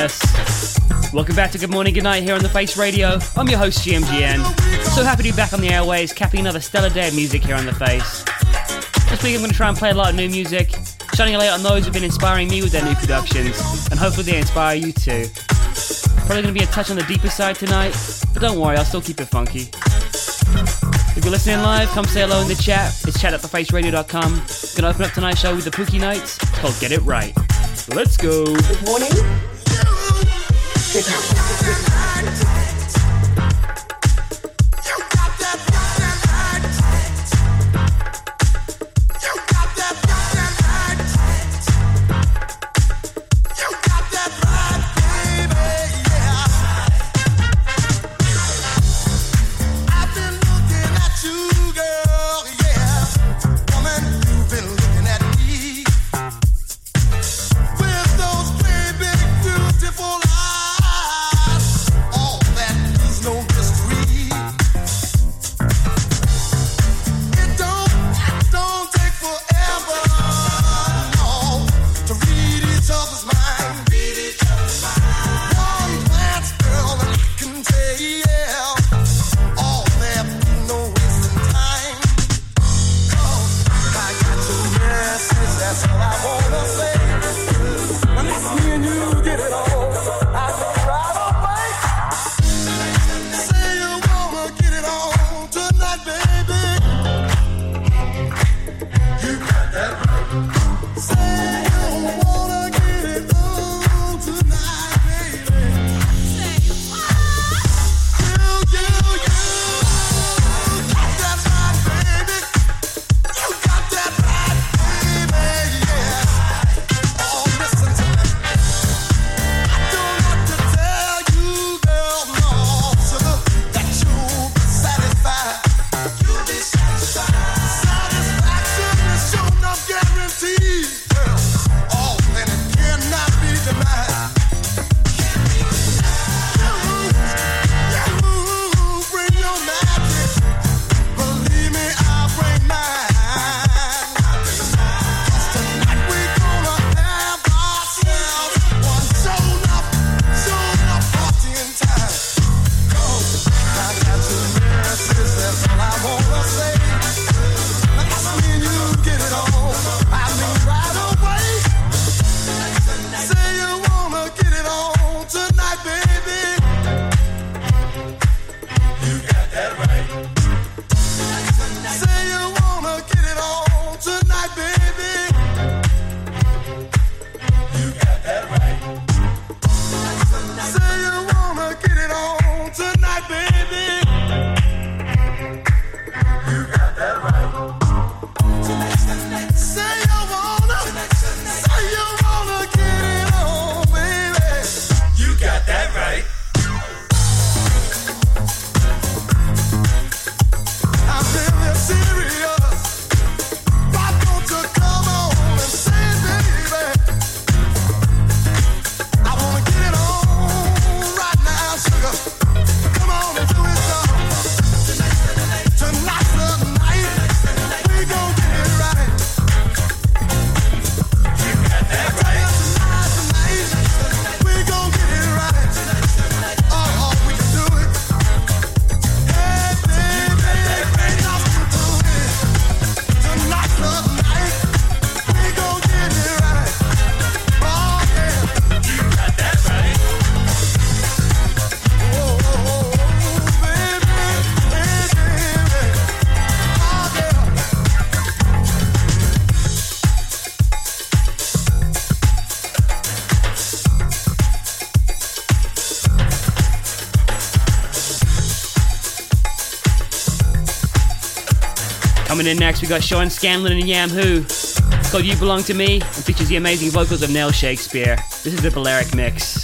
Yes. Welcome back to Good Morning, Good Night here on The Face Radio. I'm your host, GMGN. So happy to be back on the airways, capping another stellar day of music here on The Face. This week I'm going to try and play a lot of new music, shining a light on those who've been inspiring me with their new productions, and hopefully they inspire you too. Probably going to be a touch on the deeper side tonight, but don't worry, I'll still keep it funky. If you're listening live, come say hello in the chat. It's chat at thefaceradio.com. Gonna open up tonight's show with the Pookie Nights. It's called Get It Right. Let's go. Good morning. Good With céu, amor. Coming in next, we got Sean Scanlon and Yam Who. It's called You Belong to Me and features the amazing vocals of Nell Shakespeare. This is the Balearic Mix.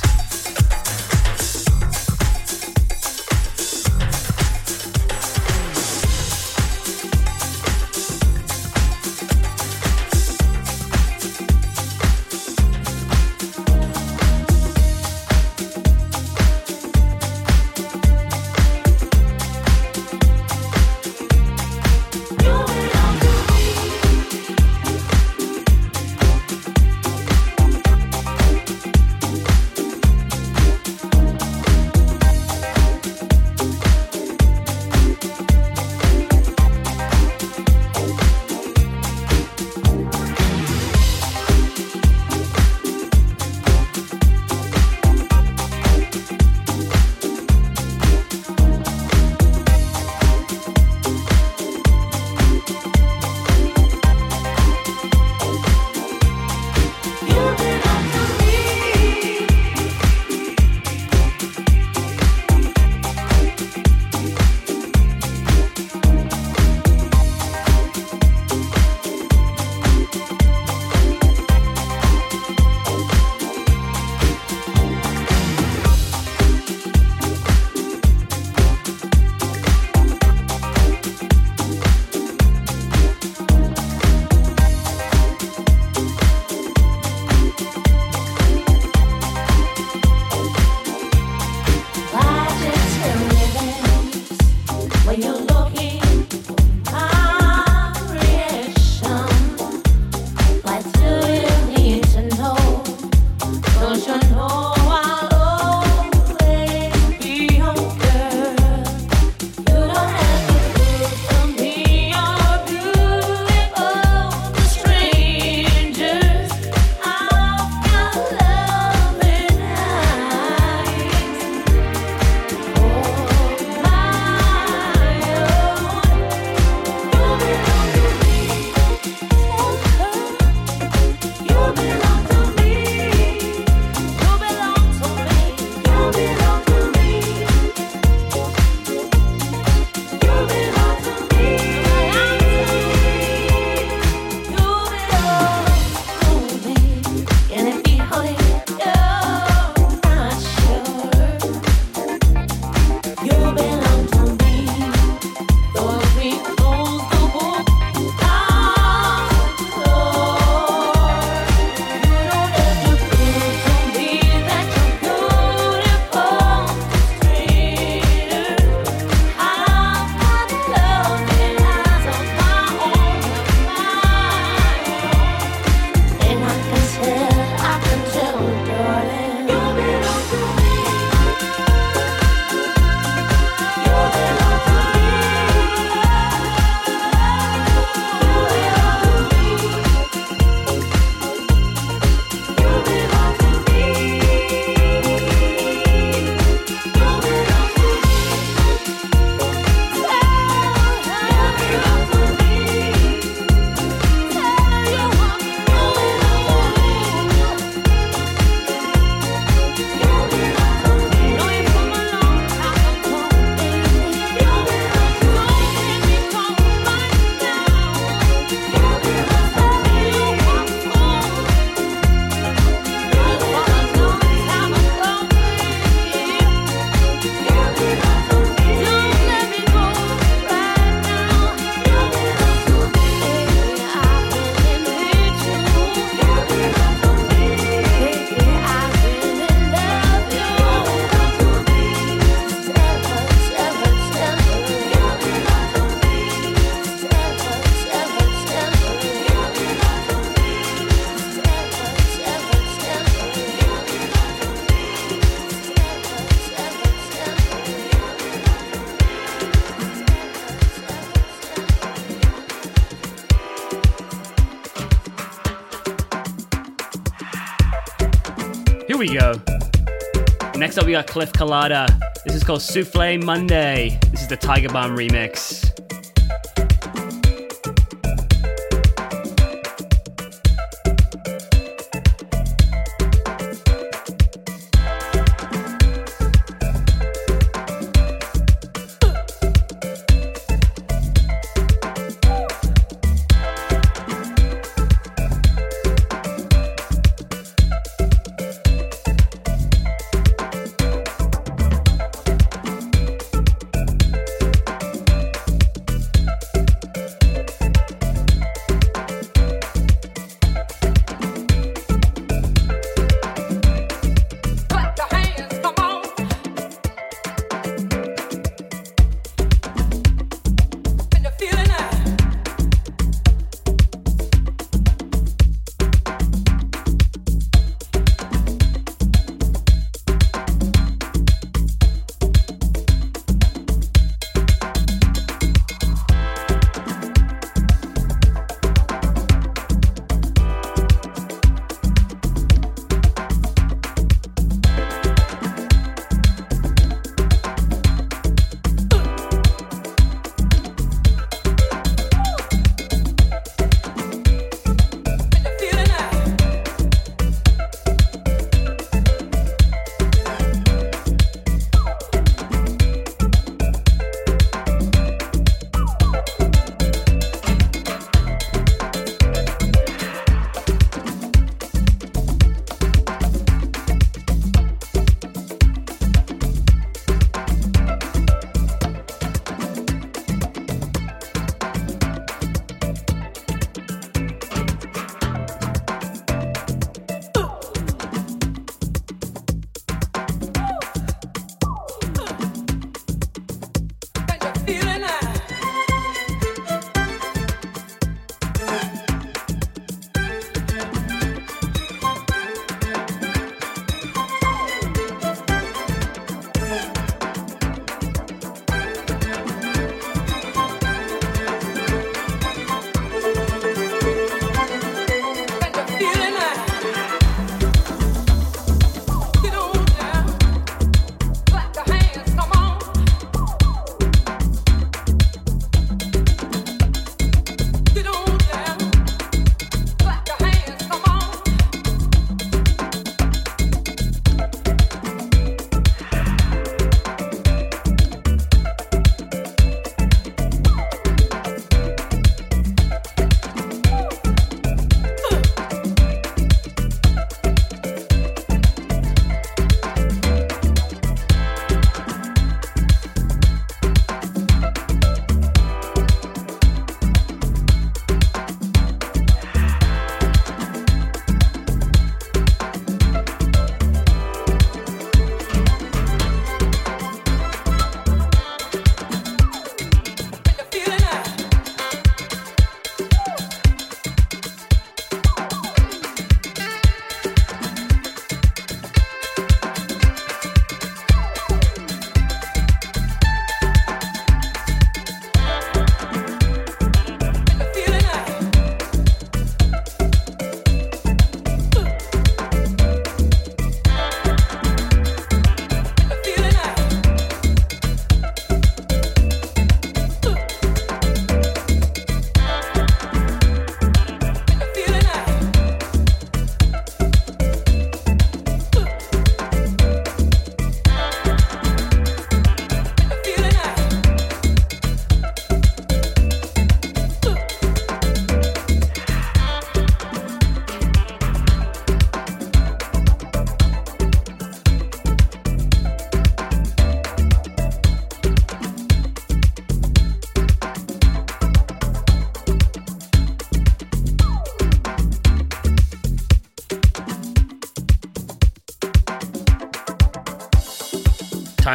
Next up, we got Cliff Colada. This is called Souffle Monday. This is the Tiger Bomb remix.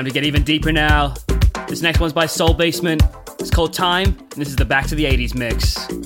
Time to get even deeper now. This next one's by Soul Basement. It's called Time, and this is the Back to the 80s mix.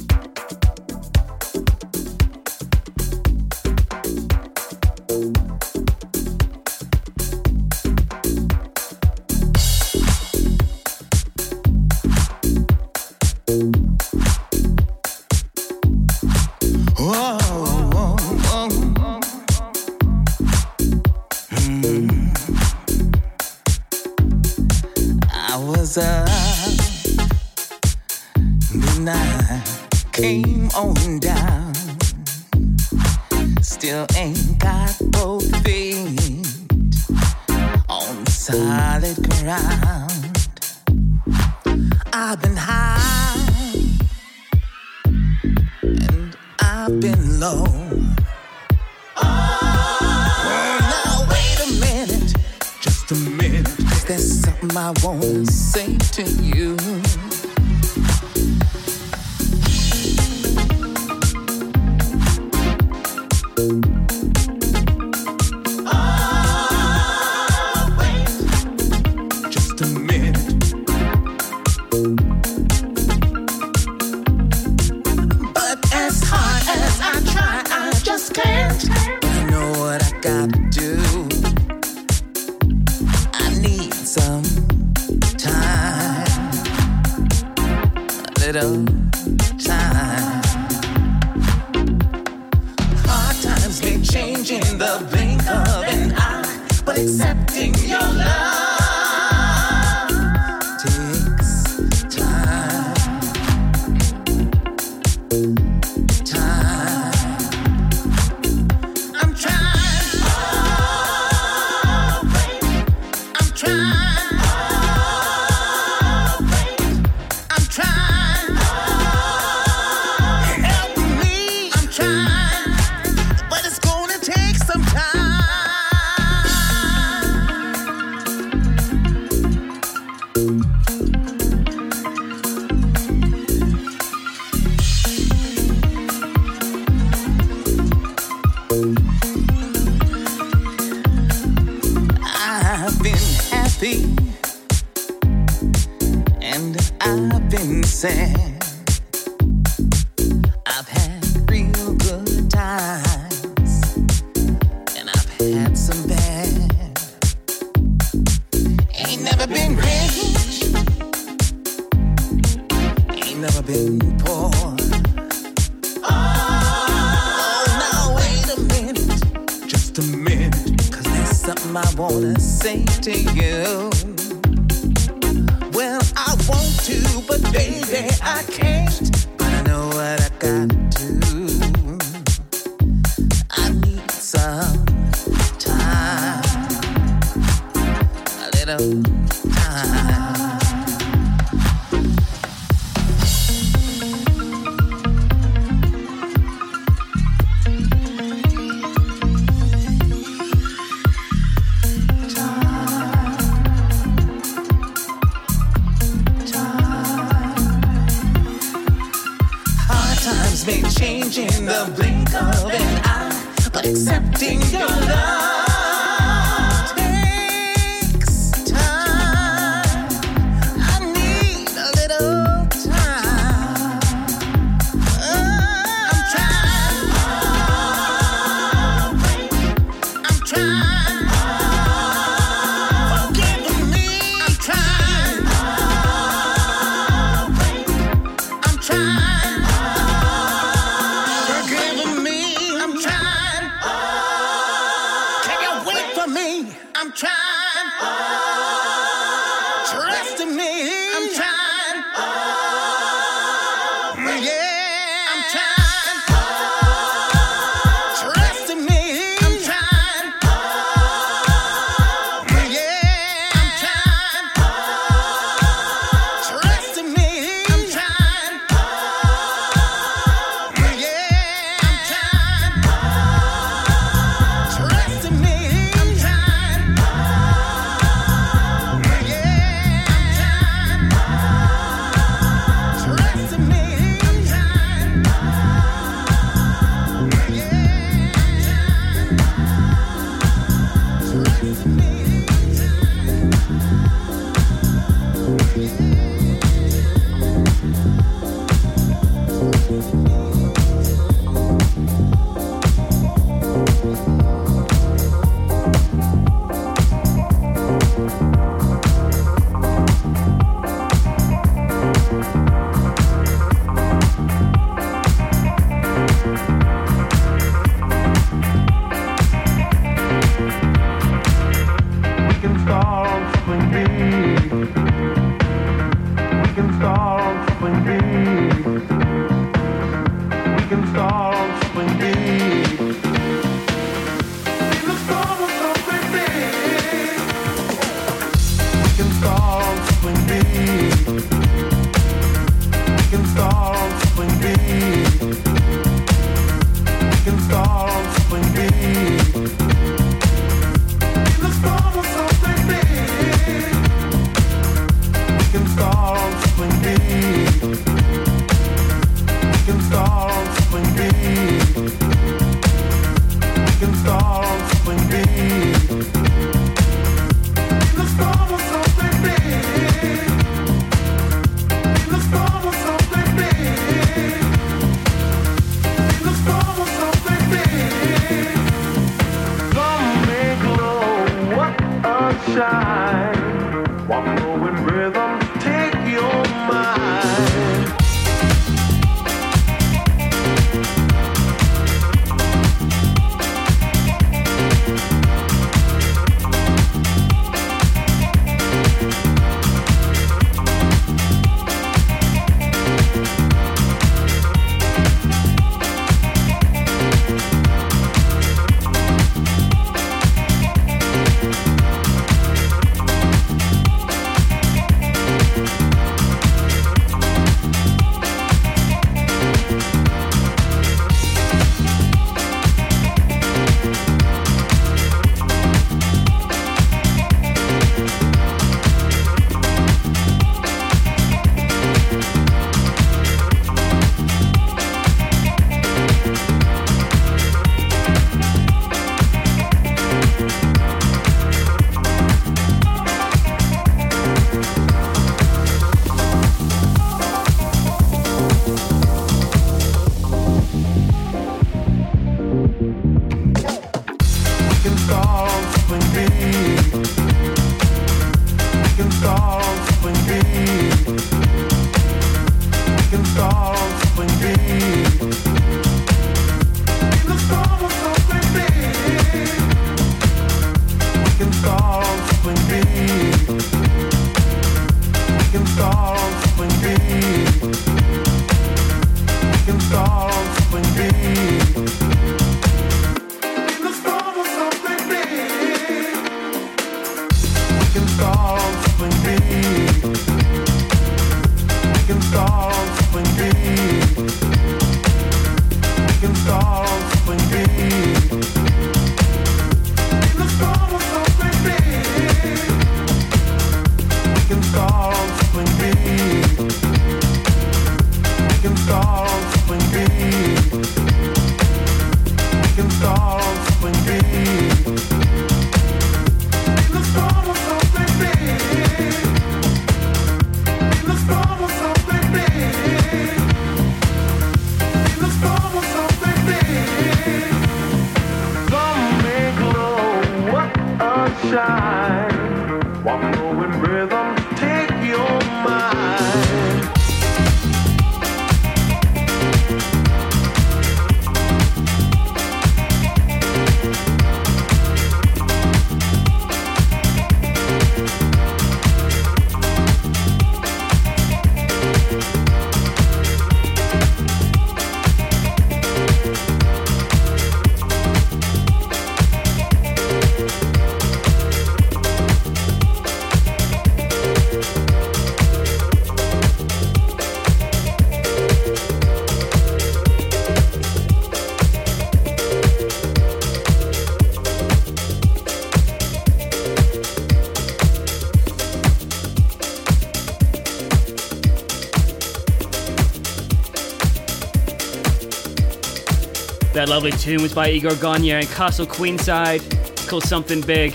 That lovely tune was by Igor Gagne and Castle Queenside. It's called Something Big.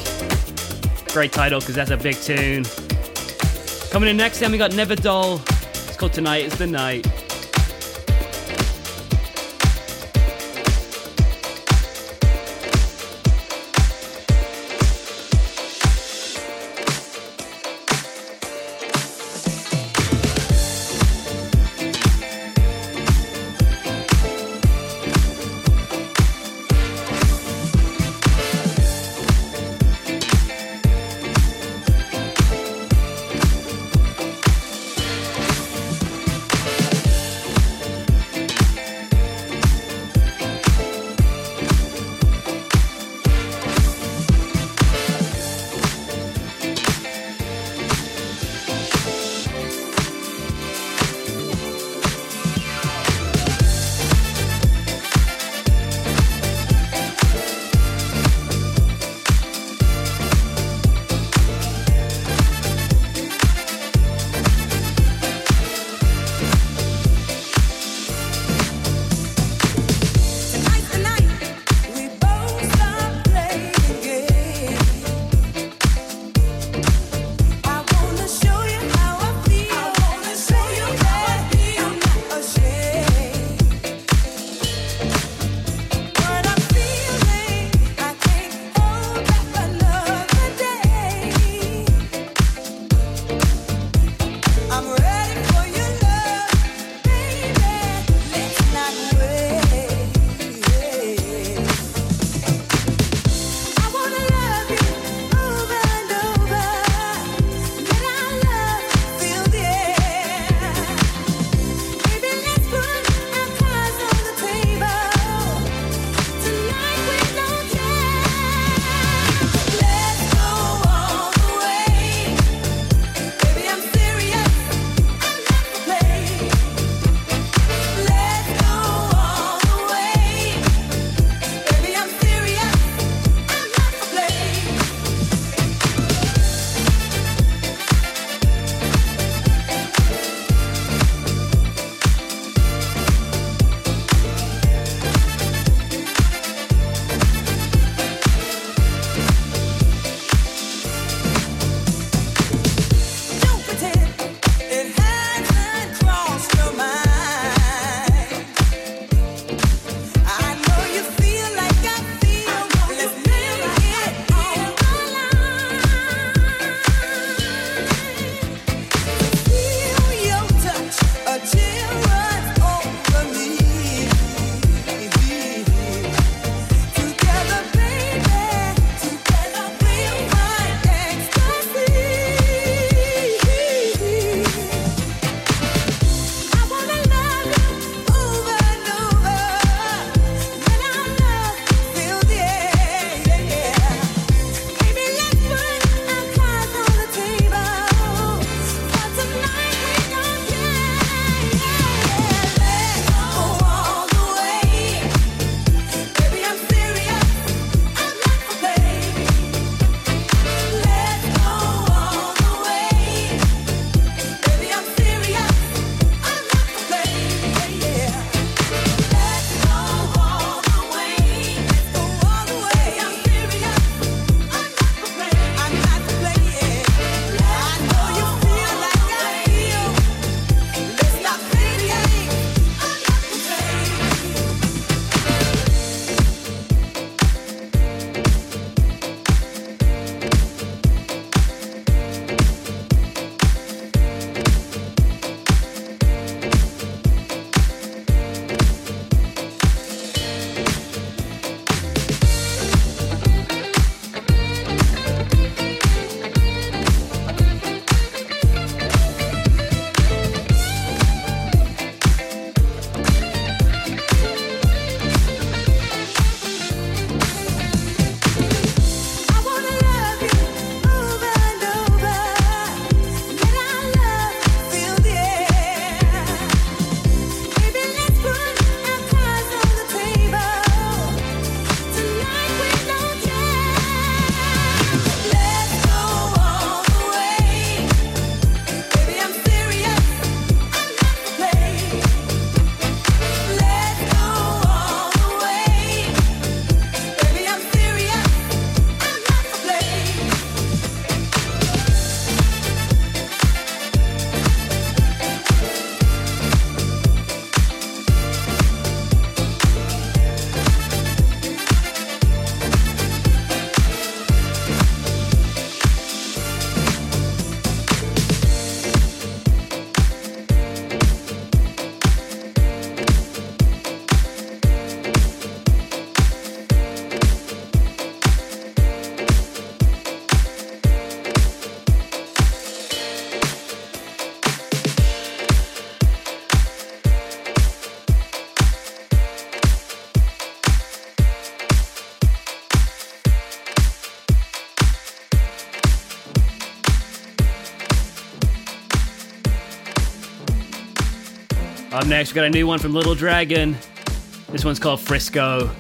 Great title because that's a big tune. Coming in next, then we got Never Dull. It's called Tonight is the Night. next, we got a new one from Little Dragon. This one's called Frisco.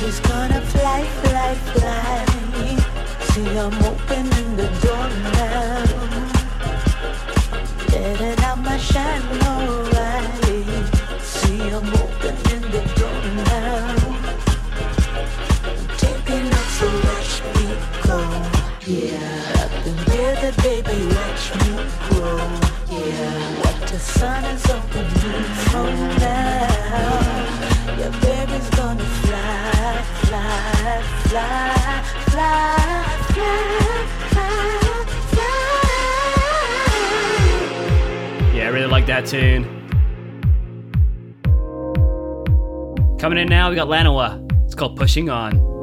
He's gonna fly, fly, fly. See, I'm open. that tune. Coming in now, we got Lanawa. It's called Pushing On.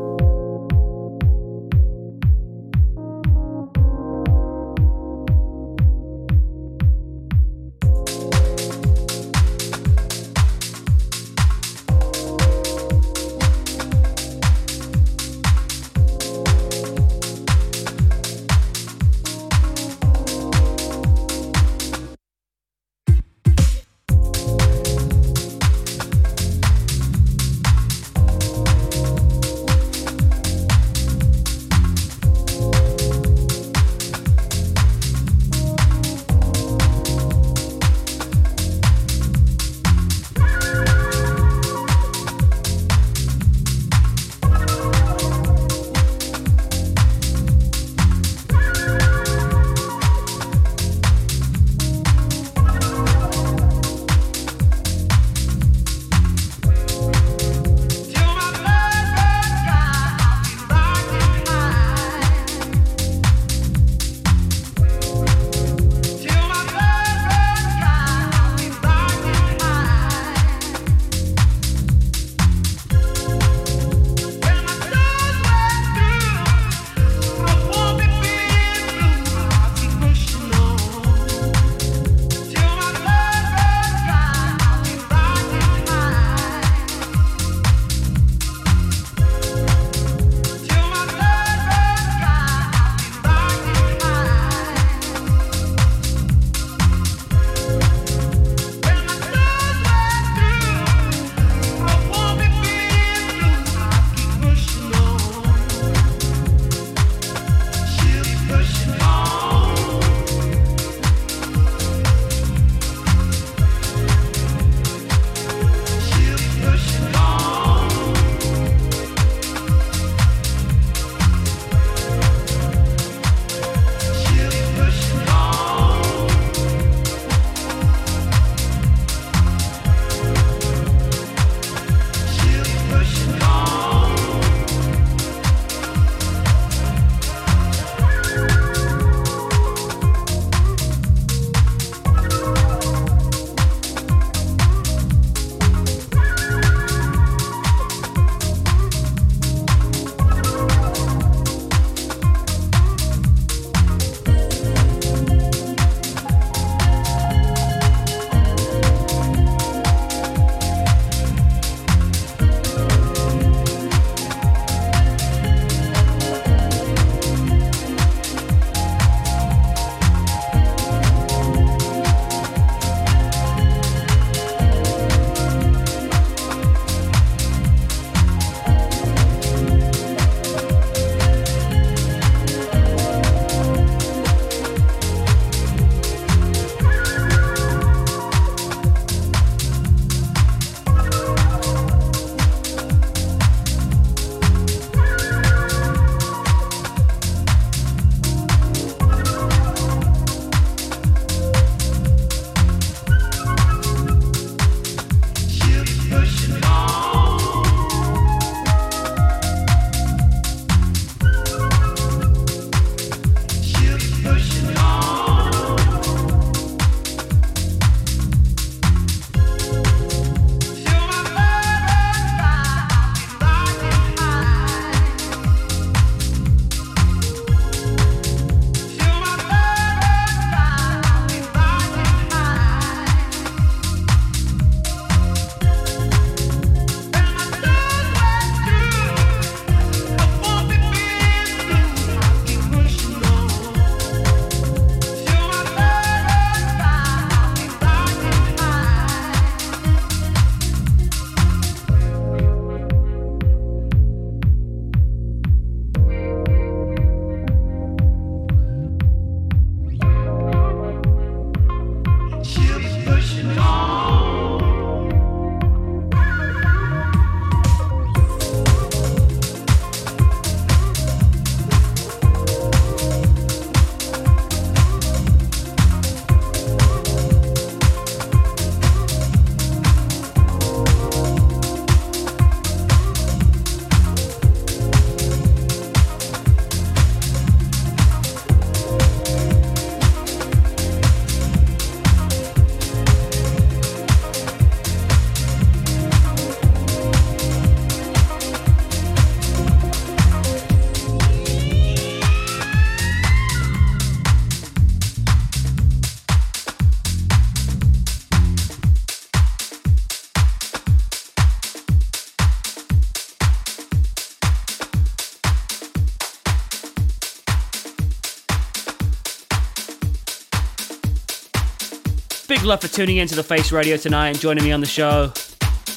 Big love for tuning into the Face Radio tonight and joining me on the show.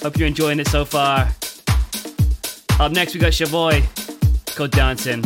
Hope you're enjoying it so far. Up next, we got Shavoy. called dancing.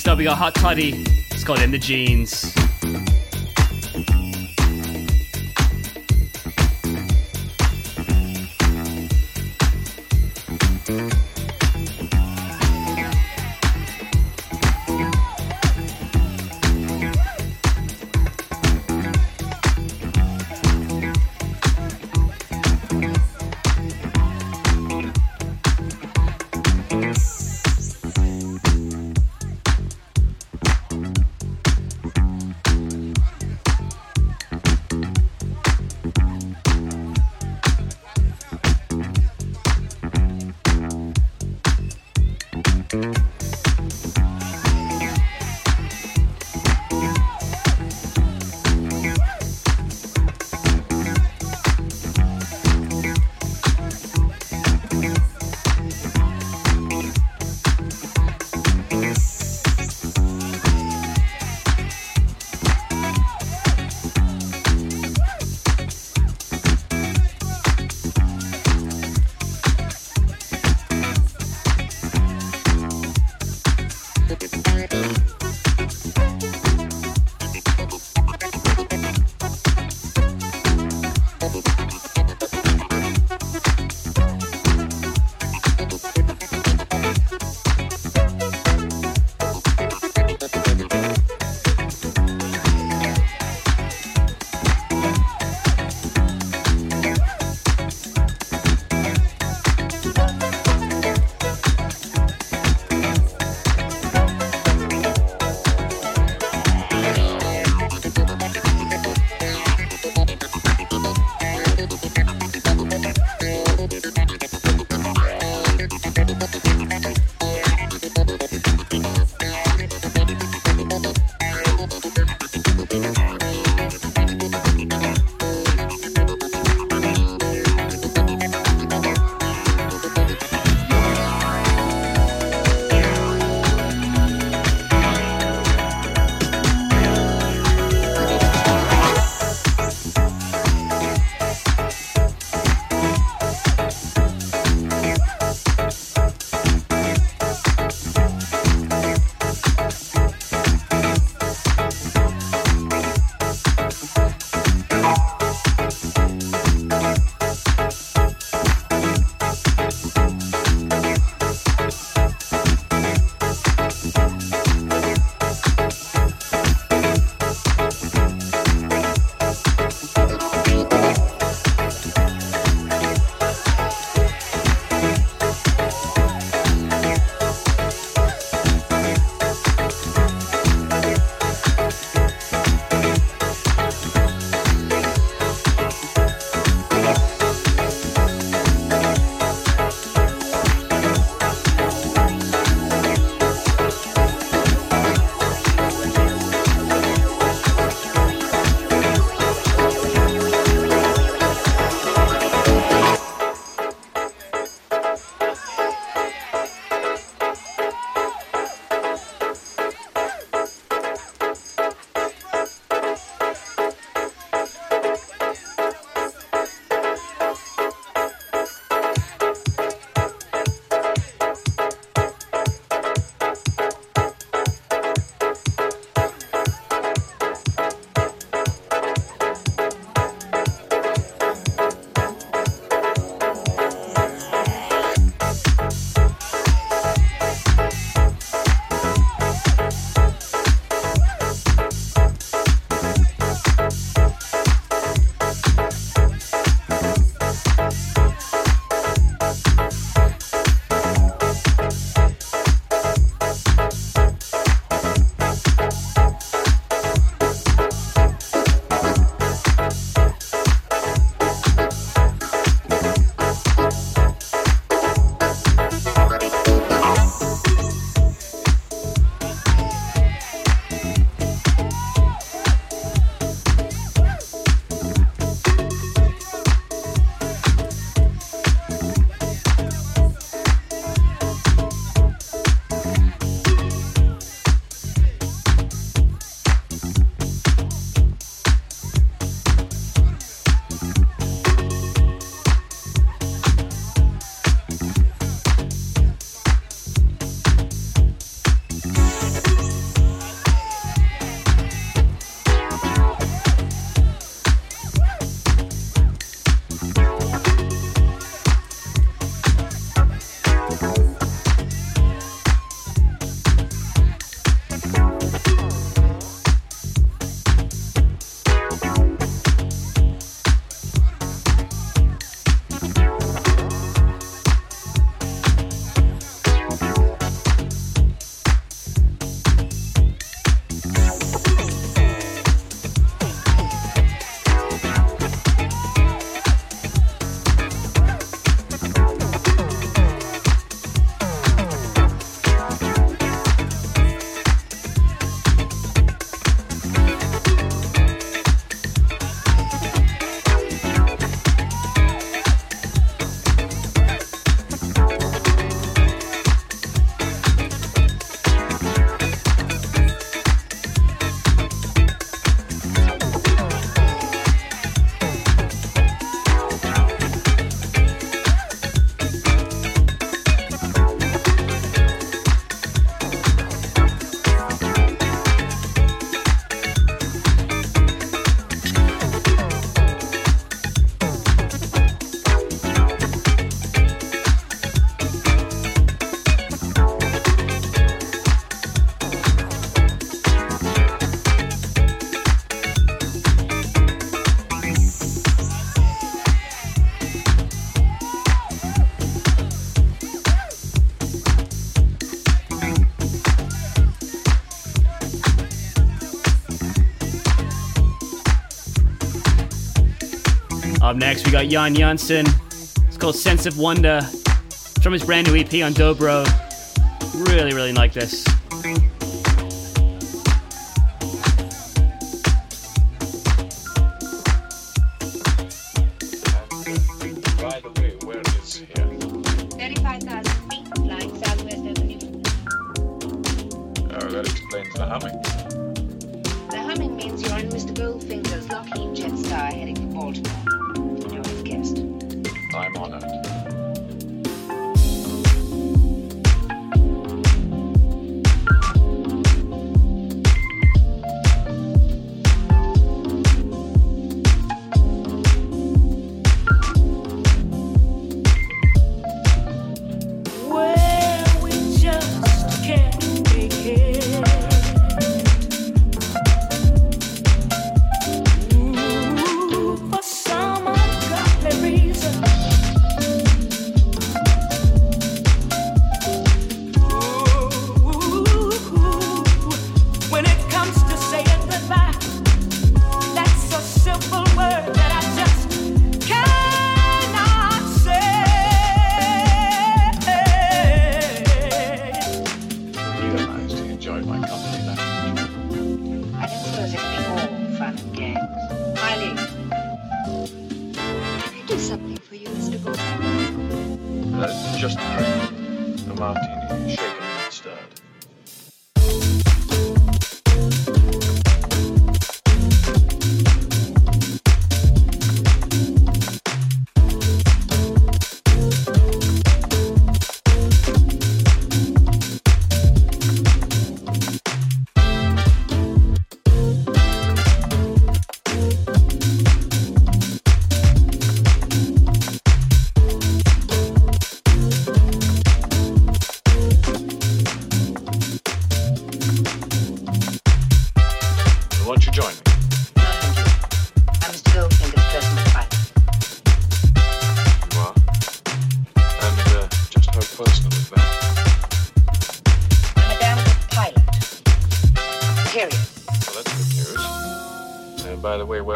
Next up, we got Hot Toddy. It's called In the Jeans. Next, we got Jan Janssen. It's called Sense of Wonder. It's from his brand new EP on Dobro. Really, really like this.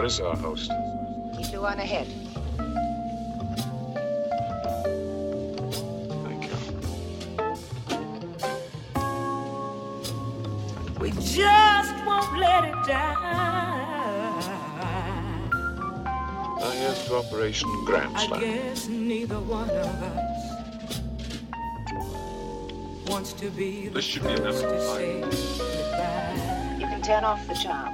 By the way, where is our host? He flew on ahead. Thank you. We just won't let it die. Now here's to Operation Grand I Slam. guess neither one of us wants to be the This should be enough first to to say goodbye. You can turn off the charm.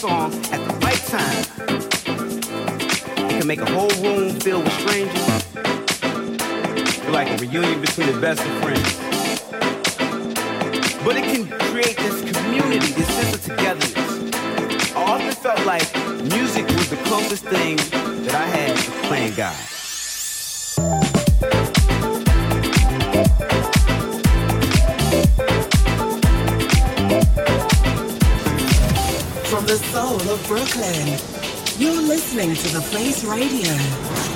Play the right song at the right time, it can make a whole room filled with strangers. Feel like a reunion between the best of friends. But it can create this community, this sense of togetherness. I often felt like music was the closest thing that I had to playing God. Listening to The Face Radio.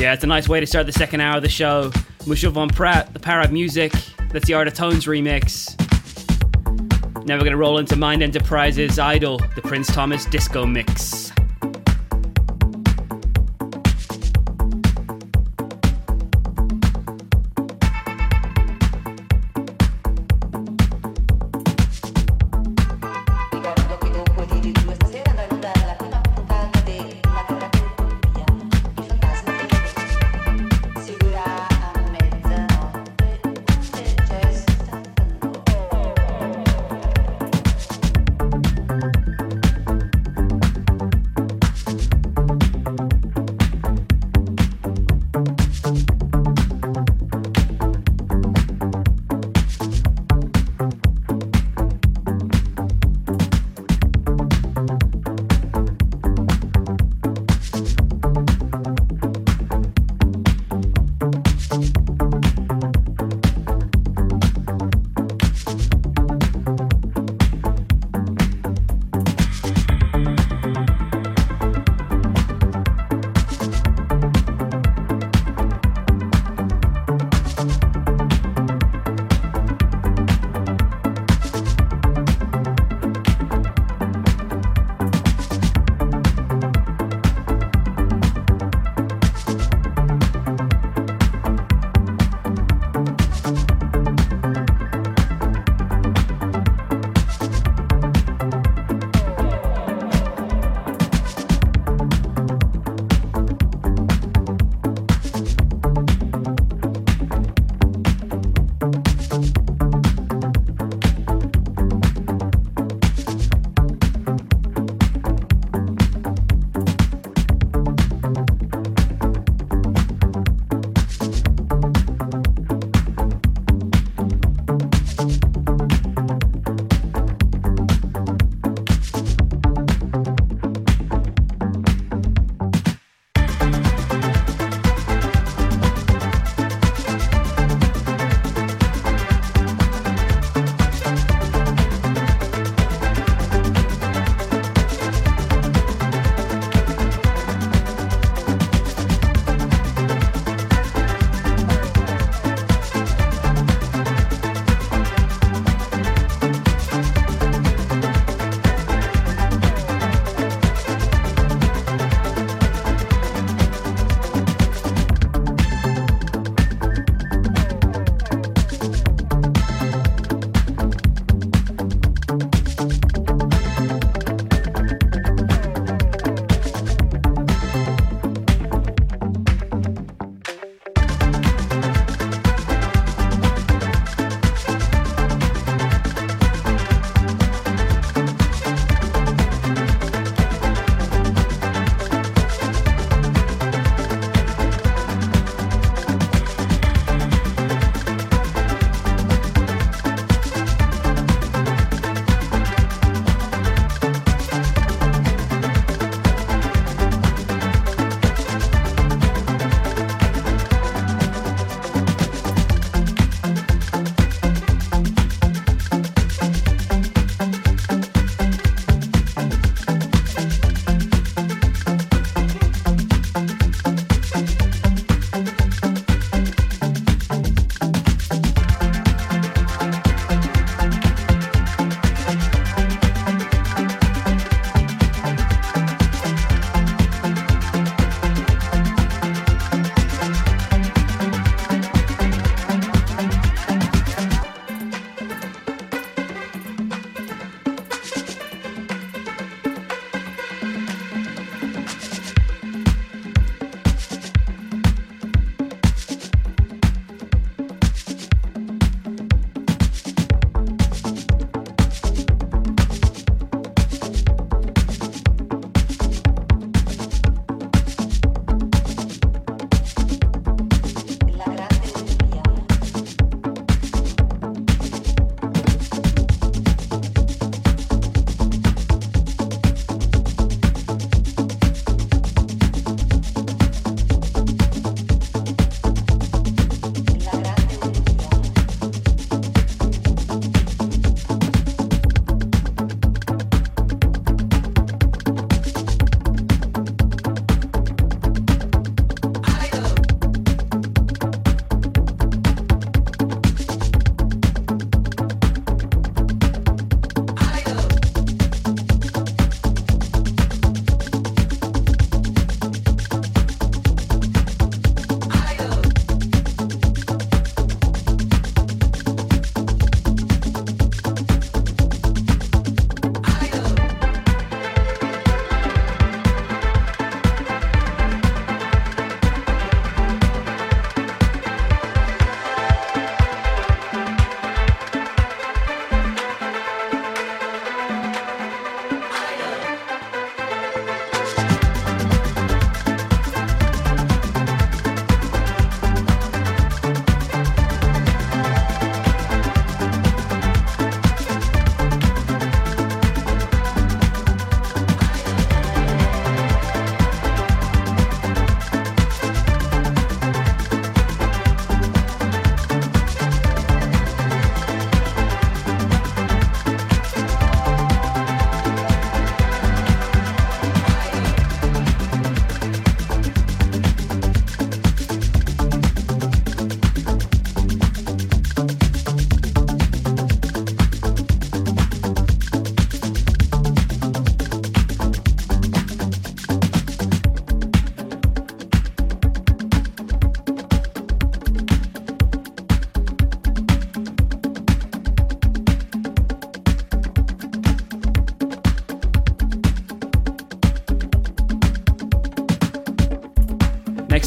Yeah, it's a nice way to start the second hour of the show. Musha Von Pratt, the Power of Music. That's the Art of Tones remix. Now we're going to roll into Mind Enterprises' Idol, the Prince Thomas Disco Mix.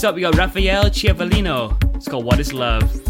Next up, we got Raffaele Ciavolino. It's called What Is Love.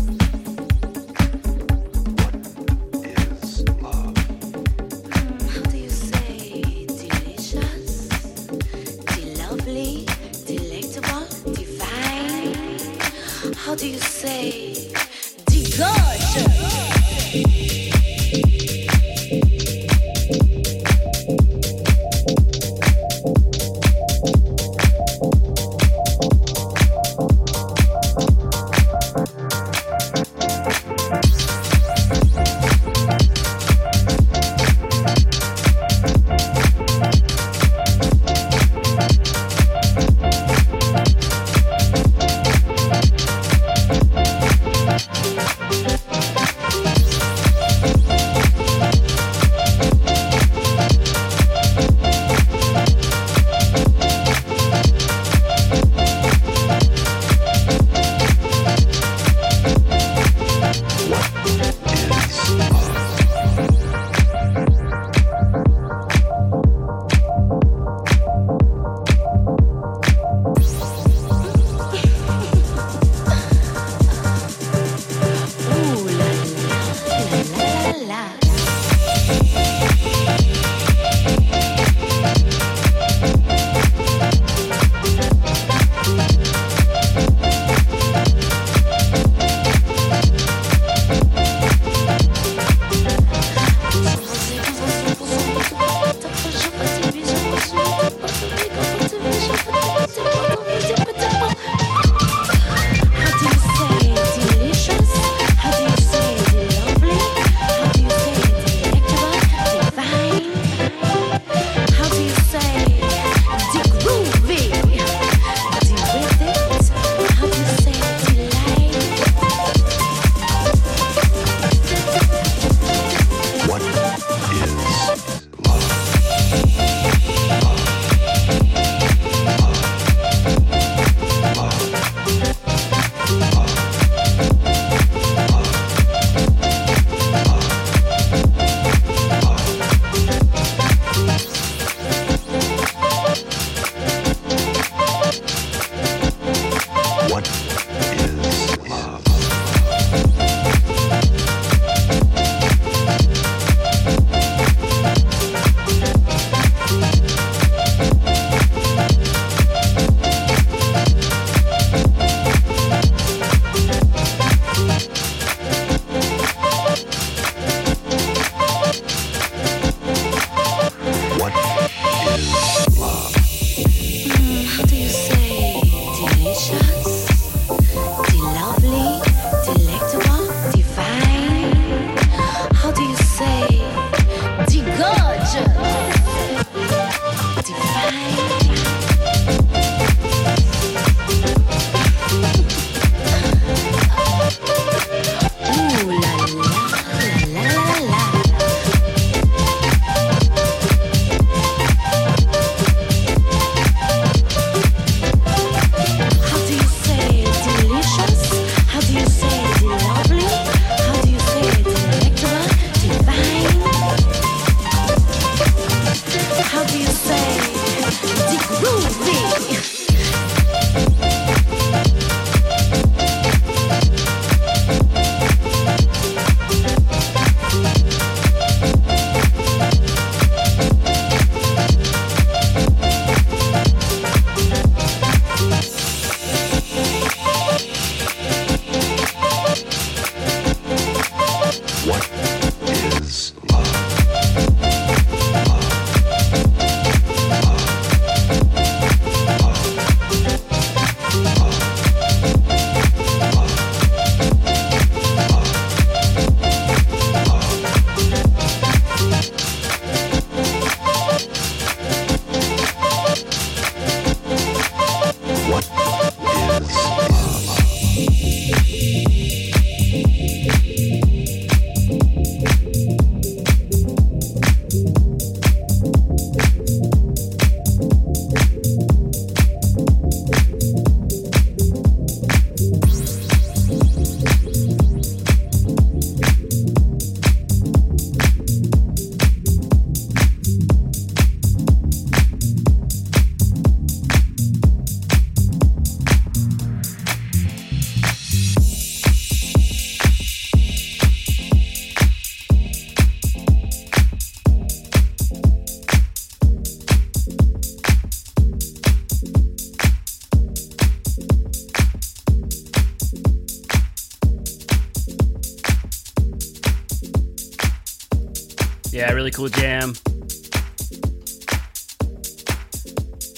Cool jam.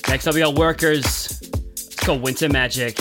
Next up, we got Workers. It's called Winter Magic.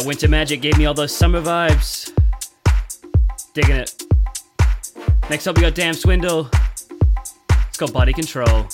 That winter magic gave me all those summer vibes. Digging it. Next up, we got Dam Swindle. It's called Body Control.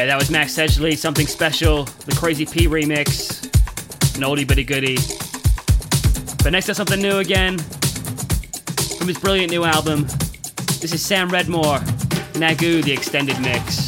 Yeah, that was Max Sedgley, Something Special, the Crazy P remix, an oldie but a goodie. But next up, something new again from his brilliant new album. This is Sam Redmore, Nagu, the extended mix.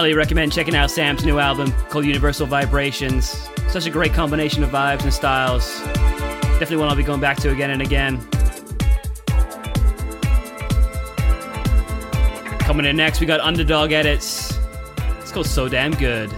Highly recommend checking out Sam's new album called Universal Vibrations. Such a great combination of vibes and styles. Definitely one I'll be going back to again and again. Coming in next, we got Underdog Edits. It's called So Damn Good.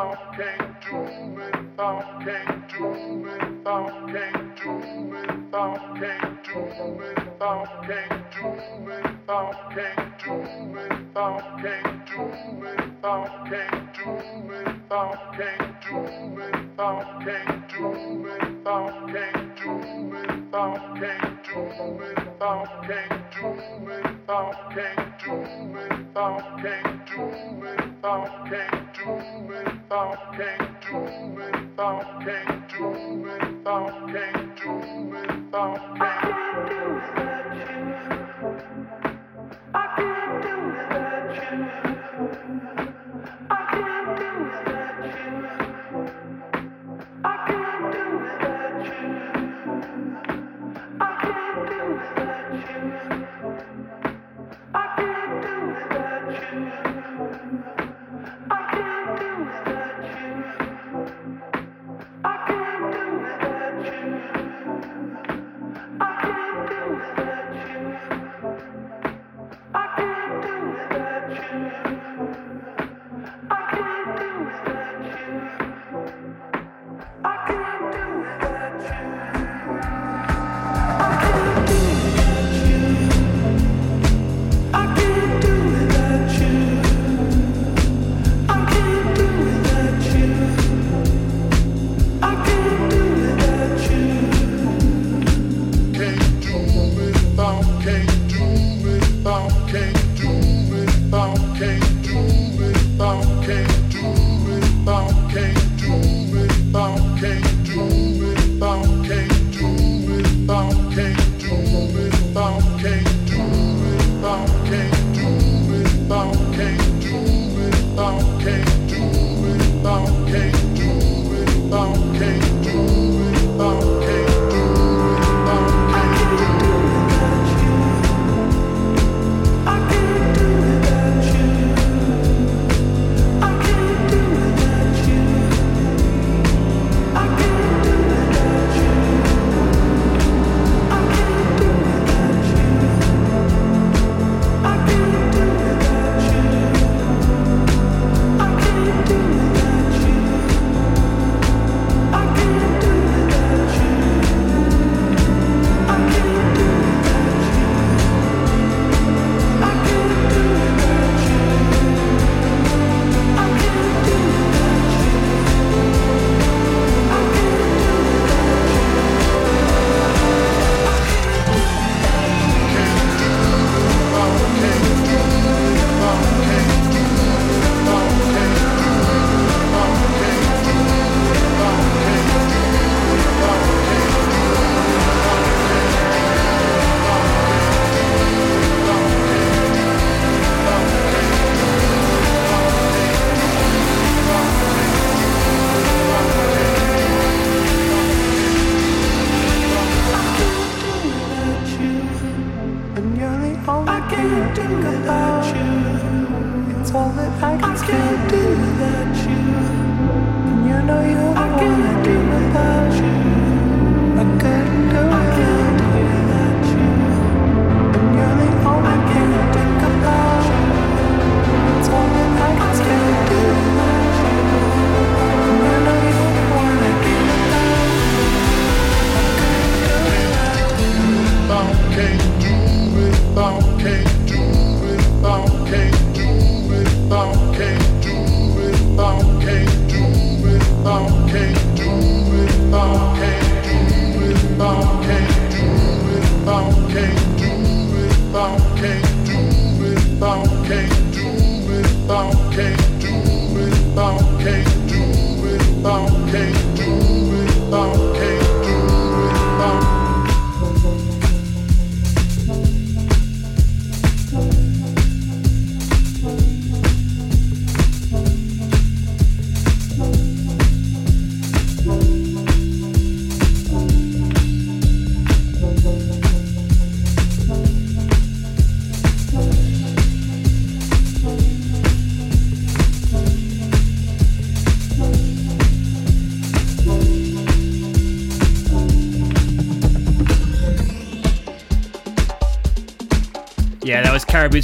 can't do without, can't do without, can't do it. I can't do it. I can't do it. I can't do it. I can't do it. I can't do without. Thank can't do can't do can't do can't do can't do can't do can't do can't do can't do can't do can't do can't do you.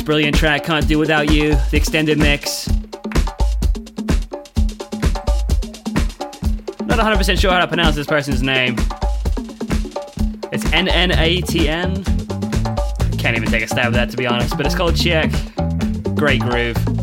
Brilliant track, Can't Do Without You, the extended mix. Not 100% sure how to pronounce this person's name. It's N N A T N. Can't even take a stab at that to be honest, but it's called Check. Great groove.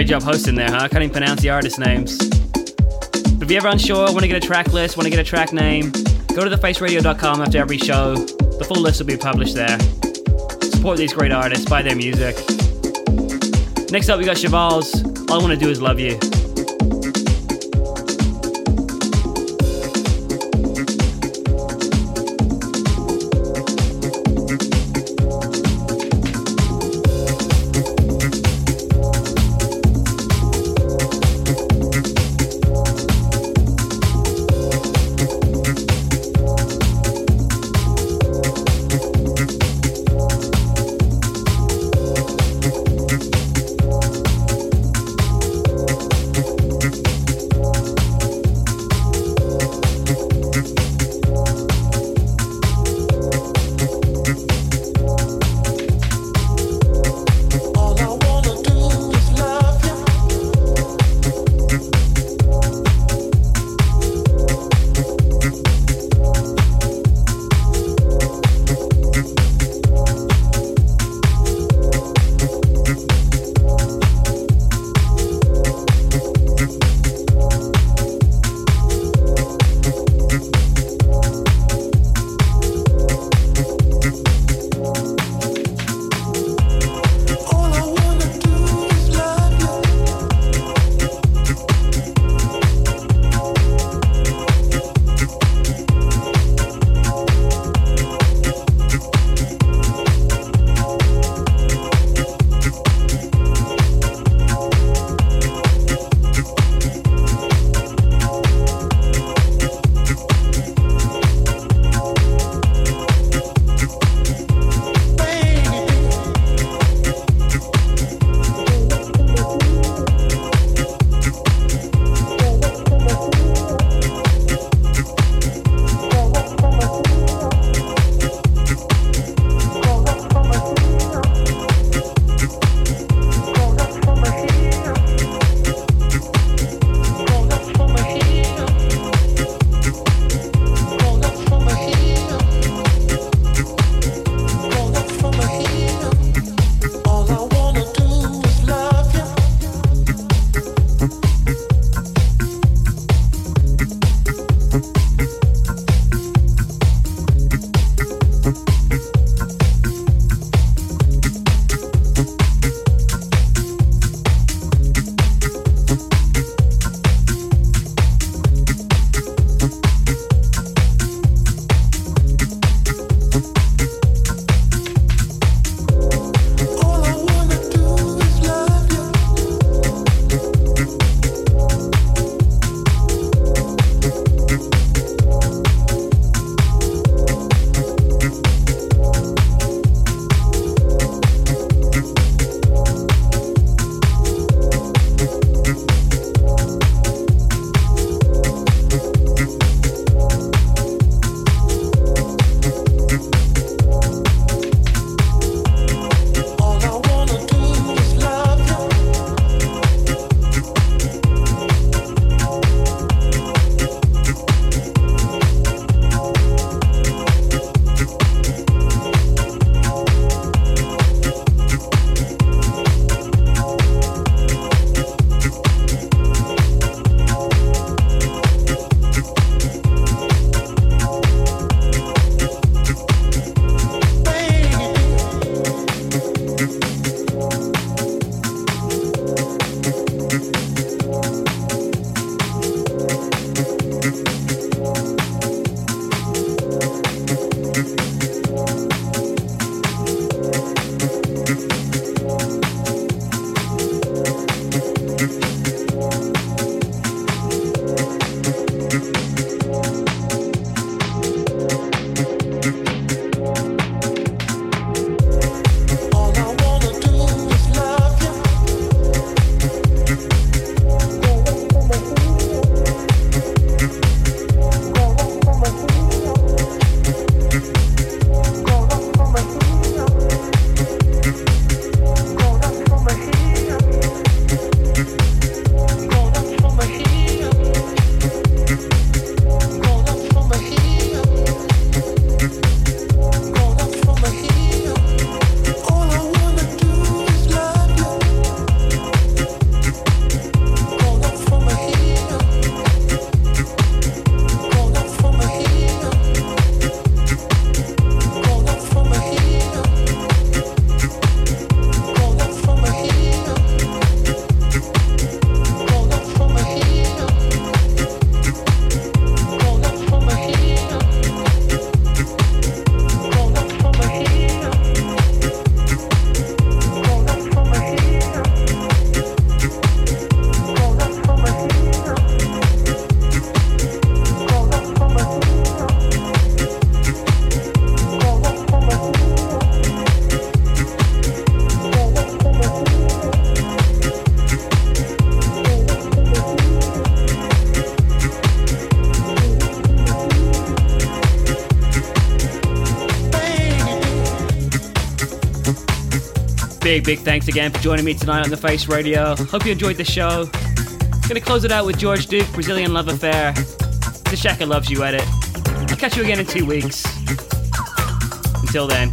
Great job hosting there, huh? Can't even pronounce the artist names. But if you're ever unsure, want to get a track list, want to get a track name, go to thefaceradio.com after every show. The full list will be published there. Support these great artists, buy their music. Next up, we got Cheval's All I Want to Do Is Love You. Big, big thanks again for joining me tonight on The Face Radio. Hope you enjoyed the show. Gonna close it out with George Duke, Brazilian Love Affair. The Shaka Loves You edit. I'll catch you again in two weeks. Until then.